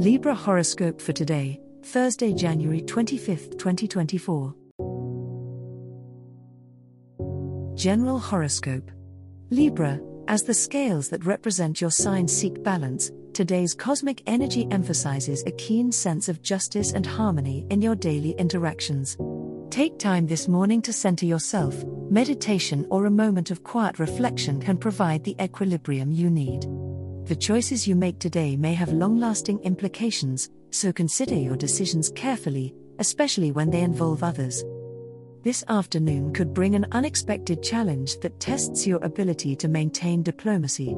Libra horoscope for today, Thursday, January 25, 2024. General horoscope Libra, as the scales that represent your sign seek balance, today's cosmic energy emphasizes a keen sense of justice and harmony in your daily interactions. Take time this morning to center yourself, meditation or a moment of quiet reflection can provide the equilibrium you need. The choices you make today may have long lasting implications, so consider your decisions carefully, especially when they involve others. This afternoon could bring an unexpected challenge that tests your ability to maintain diplomacy.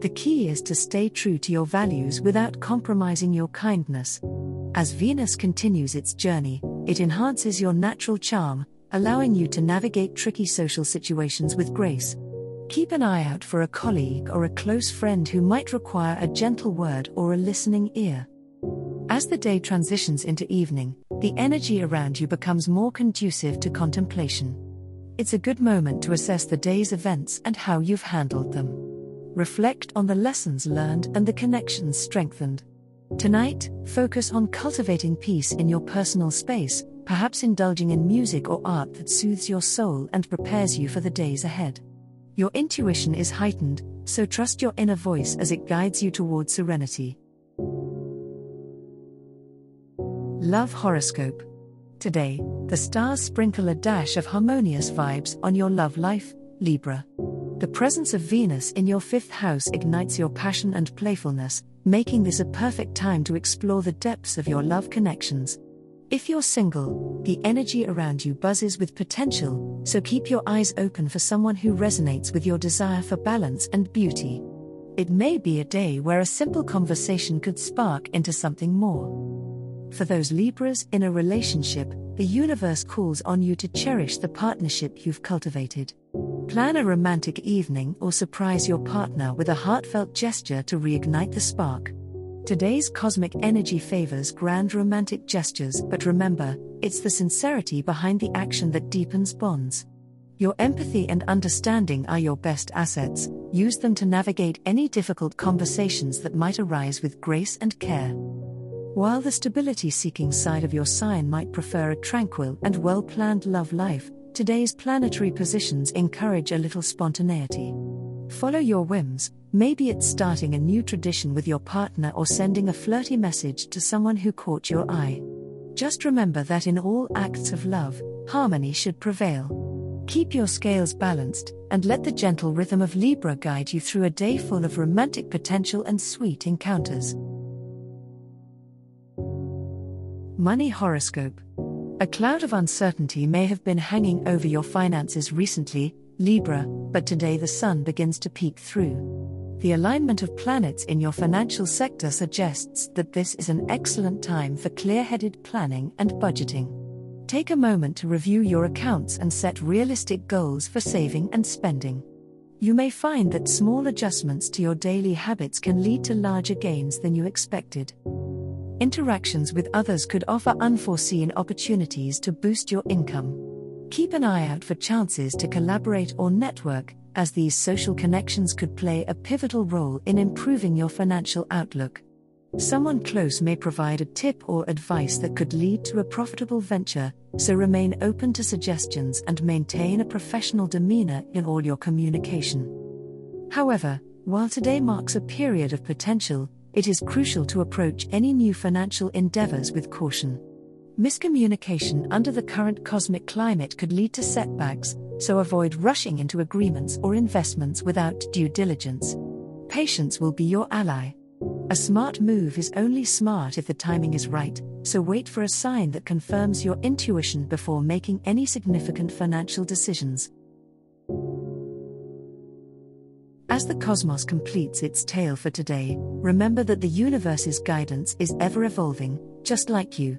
The key is to stay true to your values without compromising your kindness. As Venus continues its journey, it enhances your natural charm, allowing you to navigate tricky social situations with grace. Keep an eye out for a colleague or a close friend who might require a gentle word or a listening ear. As the day transitions into evening, the energy around you becomes more conducive to contemplation. It's a good moment to assess the day's events and how you've handled them. Reflect on the lessons learned and the connections strengthened. Tonight, focus on cultivating peace in your personal space, perhaps indulging in music or art that soothes your soul and prepares you for the days ahead. Your intuition is heightened, so trust your inner voice as it guides you toward serenity. Love Horoscope. Today, the stars sprinkle a dash of harmonious vibes on your love life, Libra. The presence of Venus in your fifth house ignites your passion and playfulness, making this a perfect time to explore the depths of your love connections. If you're single, the energy around you buzzes with potential, so keep your eyes open for someone who resonates with your desire for balance and beauty. It may be a day where a simple conversation could spark into something more. For those Libras in a relationship, the universe calls on you to cherish the partnership you've cultivated. Plan a romantic evening or surprise your partner with a heartfelt gesture to reignite the spark. Today's cosmic energy favors grand romantic gestures, but remember, it's the sincerity behind the action that deepens bonds. Your empathy and understanding are your best assets, use them to navigate any difficult conversations that might arise with grace and care. While the stability seeking side of your sign might prefer a tranquil and well planned love life, today's planetary positions encourage a little spontaneity. Follow your whims, maybe it's starting a new tradition with your partner or sending a flirty message to someone who caught your eye. Just remember that in all acts of love, harmony should prevail. Keep your scales balanced, and let the gentle rhythm of Libra guide you through a day full of romantic potential and sweet encounters. Money Horoscope A cloud of uncertainty may have been hanging over your finances recently, Libra, but today the sun begins to peek through. The alignment of planets in your financial sector suggests that this is an excellent time for clear headed planning and budgeting. Take a moment to review your accounts and set realistic goals for saving and spending. You may find that small adjustments to your daily habits can lead to larger gains than you expected. Interactions with others could offer unforeseen opportunities to boost your income. Keep an eye out for chances to collaborate or network, as these social connections could play a pivotal role in improving your financial outlook. Someone close may provide a tip or advice that could lead to a profitable venture, so remain open to suggestions and maintain a professional demeanor in all your communication. However, while today marks a period of potential, it is crucial to approach any new financial endeavors with caution. Miscommunication under the current cosmic climate could lead to setbacks, so avoid rushing into agreements or investments without due diligence. Patience will be your ally. A smart move is only smart if the timing is right, so wait for a sign that confirms your intuition before making any significant financial decisions. As the cosmos completes its tale for today, remember that the universe's guidance is ever evolving, just like you.